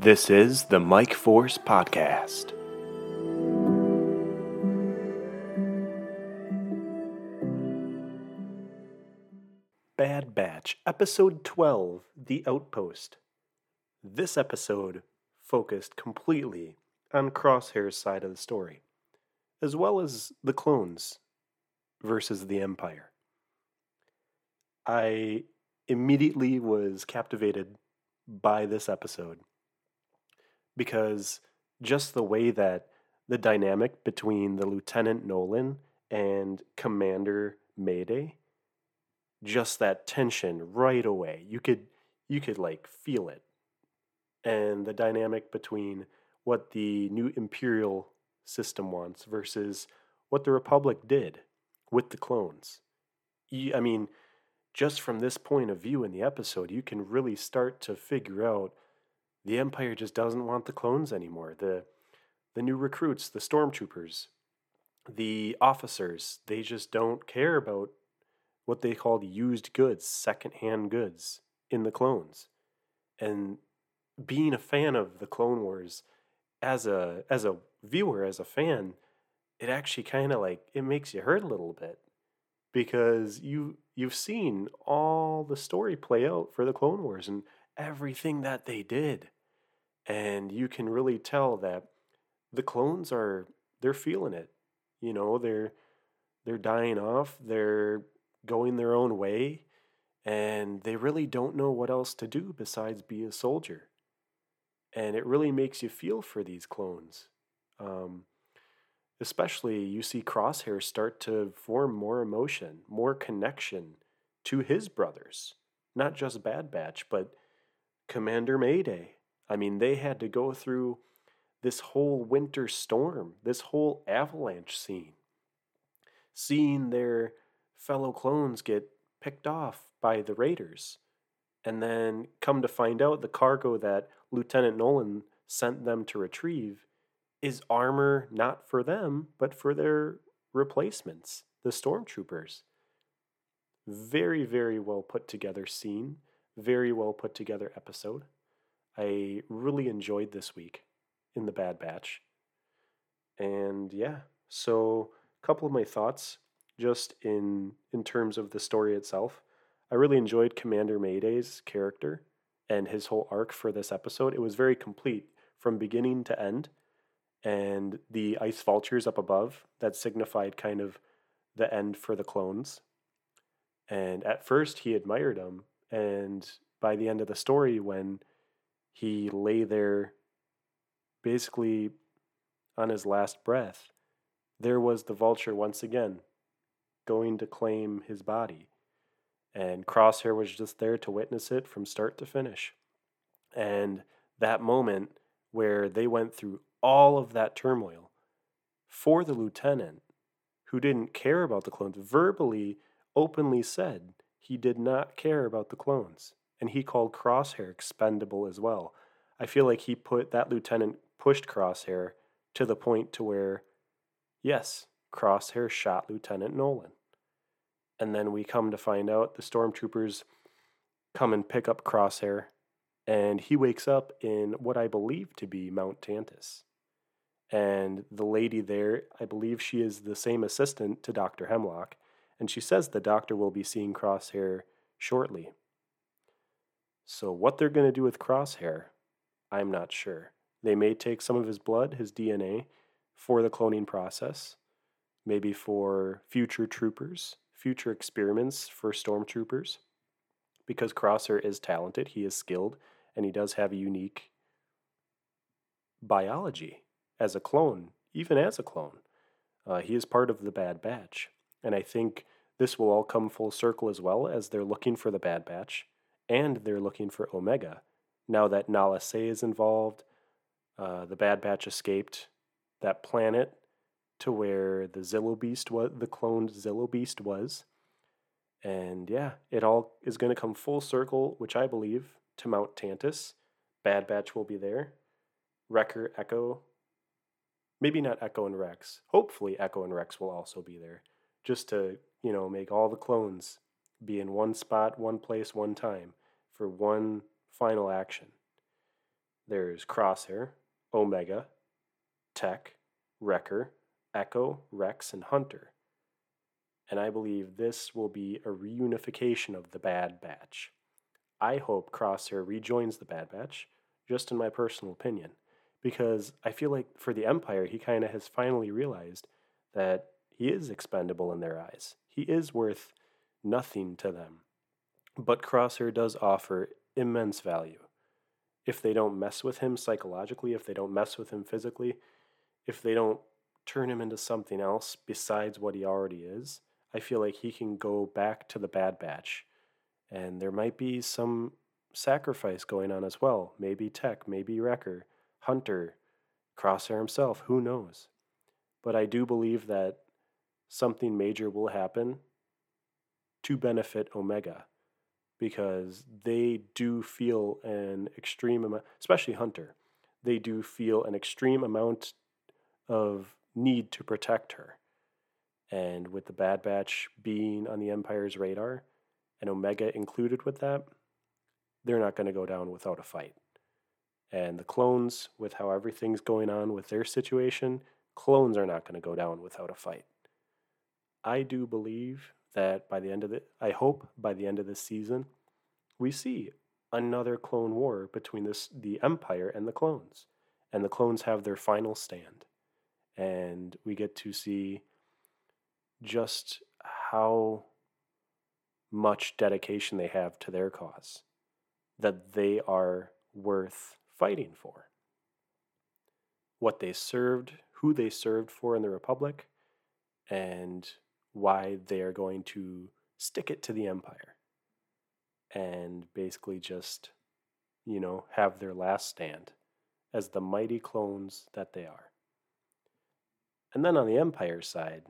This is the Mic Force Podcast. Bad Batch, Episode 12 The Outpost. This episode focused completely on Crosshair's side of the story, as well as the clones versus the Empire. I immediately was captivated by this episode because just the way that the dynamic between the Lieutenant Nolan and Commander Mayday, just that tension right away. You could you could like feel it. And the dynamic between what the new imperial system wants versus what the republic did with the clones. I mean, just from this point of view in the episode, you can really start to figure out the Empire just doesn't want the clones anymore. The the new recruits, the stormtroopers, the officers, they just don't care about what they called used goods, secondhand goods in the clones. And being a fan of the Clone Wars as a as a viewer, as a fan, it actually kind of like it makes you hurt a little bit because you you've seen all the story play out for the Clone Wars and everything that they did. And you can really tell that the clones are they're feeling it. You know, they're they're dying off, they're going their own way, and they really don't know what else to do besides be a soldier. And it really makes you feel for these clones. Um, especially, you see Crosshair start to form more emotion, more connection to his brothers. Not just Bad Batch, but Commander Mayday. I mean, they had to go through this whole winter storm, this whole avalanche scene, seeing their fellow clones get picked off by the raiders, and then come to find out the cargo that Lieutenant Nolan sent them to retrieve is armor not for them, but for their replacements, the stormtroopers. Very, very well put together scene, very well put together episode. I really enjoyed this week in the Bad Batch. And yeah, so a couple of my thoughts just in in terms of the story itself. I really enjoyed Commander Mayday's character and his whole arc for this episode. It was very complete from beginning to end. And the ice vultures up above that signified kind of the end for the clones. And at first he admired them, and by the end of the story, when he lay there basically on his last breath, there was the vulture once again going to claim his body. And Crosshair was just there to witness it from start to finish. And that moment where they went through all of that turmoil for the lieutenant who didn't care about the clones, verbally, openly said he did not care about the clones and he called Crosshair expendable as well. I feel like he put that lieutenant pushed Crosshair to the point to where, yes, Crosshair shot Lieutenant Nolan. And then we come to find out the stormtroopers come and pick up Crosshair, and he wakes up in what I believe to be Mount Tantiss. And the lady there, I believe she is the same assistant to Dr. Hemlock, and she says the doctor will be seeing Crosshair shortly. So, what they're going to do with Crosshair, I'm not sure. They may take some of his blood, his DNA, for the cloning process, maybe for future troopers, future experiments for stormtroopers. Because Crosshair is talented, he is skilled, and he does have a unique biology as a clone, even as a clone. Uh, he is part of the Bad Batch. And I think this will all come full circle as well as they're looking for the Bad Batch and they're looking for Omega. Now that Nala Se is involved, uh, the Bad Batch escaped that planet to where the Zillo Beast was, the cloned Zillo Beast was. And yeah, it all is going to come full circle, which I believe, to Mount Tantiss. Bad Batch will be there. Wrecker, Echo, maybe not Echo and Rex. Hopefully, Echo and Rex will also be there, just to you know make all the clones be in one spot, one place, one time for one final action. there's Crosshair, Omega, Tech, Wrecker, Echo, Rex, and Hunter. And I believe this will be a reunification of the Bad Batch. I hope Crosshair rejoins the Bad Batch, just in my personal opinion, because I feel like for the Empire, he kind of has finally realized that he is expendable in their eyes. He is worth nothing to them. But Crosshair does offer immense value. If they don't mess with him psychologically, if they don't mess with him physically, if they don't turn him into something else besides what he already is, I feel like he can go back to the Bad Batch. And there might be some sacrifice going on as well. Maybe Tech, maybe Wrecker, Hunter, Crosshair himself, who knows? But I do believe that something major will happen to benefit Omega because they do feel an extreme amount, especially Hunter, they do feel an extreme amount of need to protect her. And with the Bad Batch being on the Empire's radar, and Omega included with that, they're not going to go down without a fight. And the clones, with how everything's going on with their situation, clones are not going to go down without a fight. I do believe that by the end of the, I hope by the end of this season, we see another clone war between this the Empire and the clones, and the clones have their final stand, and we get to see just how much dedication they have to their cause, that they are worth fighting for. What they served, who they served for in the Republic, and why they are going to stick it to the Empire and basically just, you know, have their last stand as the mighty clones that they are. And then on the Empire side,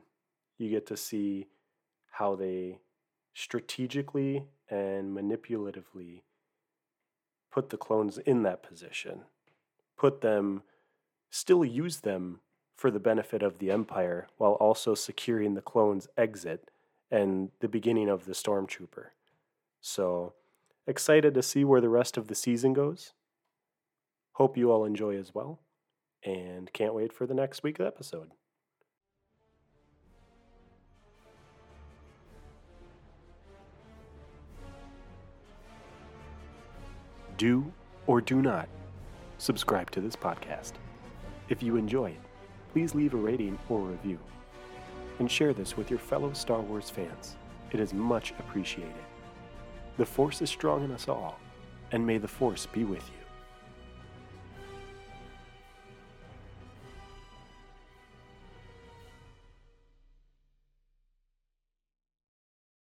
you get to see how they strategically and manipulatively put the clones in that position, put them, still use them for the benefit of the Empire while also securing the clones' exit and the beginning of the Stormtrooper. So, excited to see where the rest of the season goes. Hope you all enjoy as well, and can't wait for the next week's episode. Do or do not subscribe to this podcast. If you enjoy it, please leave a rating or review. And share this with your fellow Star Wars fans. It is much appreciated. The Force is strong in us all, and may the Force be with you.